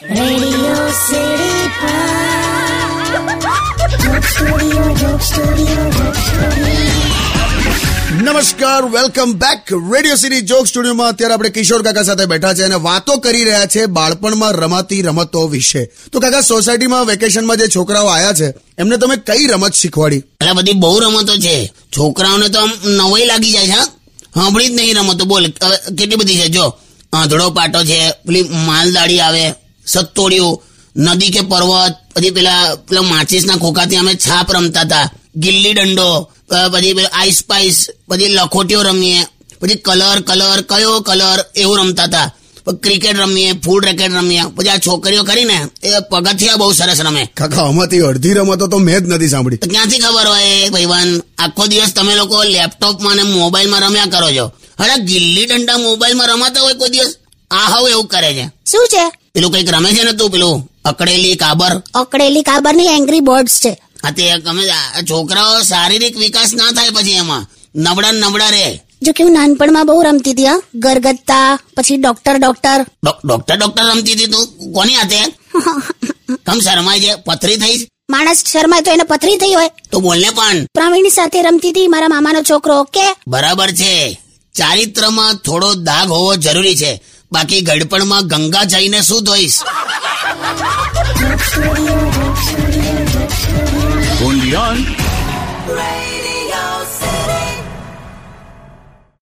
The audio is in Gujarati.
Radio City Studio. નમસ્કાર welcome back Radio City joke સ્ટુડિયોમાં અત્યારે આપણે કિશોર કાકા સાથે બેઠા છે અને વાતો કરી રહ્યા છે બાળપણમાં રમાતી રમતો વિશે. તો કાકા સોસાયટીમાં વેકેશનમાં જે છોકરાઓ આયા છે એમને તમે કઈ રમત શીખવાડી? એટલે બધી બહુ રમતો છે. છોકરાઓને તો આમ નવાઈ લાગી જાય છે હા? સાંભળી જ નહીં રમતો. બોલ કેટલી બધી છે? જો આંધળો પાટો છે પેલી માલદાડી આવે સત્તોડિયું નદી કે પર્વત પછી પેલા પેલા માચીસના ખોખાથી અમે છાપ રમતા હતા. ગિલ્લી દંડો પછી પેલું આઈસ પાઈસ પછી લખોટીઓ રમીએ પછી કલર કલર કયો કલર એવું રમતા હતા. ક્રિકેટ રમીએ ફૂડ રેકેટ રમીએ પછી આ છોકરીઓ કરીને એ પગથિયા બહુ સરસ રમે. કાકા આમાંથી અડધી રમતો તો મેં જ નથી સાંભળી. ક્યાંથી ખબર હોય ભાઈવાન આખો દિવસ તમે લોકો લેપટોપમાં અને મોબાઈલમાં રમ્યા કરો છો. અરે ગિલ્લી દંડા મોબાઈલમાં રમાતા હોય કોઈ દિવસ? આ હવે એવું કરે છે. શું છે? પેલું કંઈક રમે છે ને તું પેલું અકડેલી કાબર? અકડેલી કાબરની એંગ્રી બર્ડ્સ છે. હા તે ગમે છોકરાઓ શારીરિક વિકાસ ના થાય પછી એમાં. નબળા ને નબળા રે. જો કે હું નાનપણમાં બહુ રમતી હતી ગરગત્તા પછી doctor doctor doc- doctor doctor રમતી હતી તું? કોની હાથે? કમ શરમાય છે? પથરી થઈ માણસ શરમાય તો એને પથરી થઈ હોય. તો બોલને પણ. પ્રવીણ સાથે રમતી હતી મારા મામાનો છોકરો ઓકે? બરાબર છે. ચારિત્રમાં થોડો દાગ હોવો જરૂરી છે. બાકી ગડપણમાં ગંગા જઈને શું ધોઈશ? Radio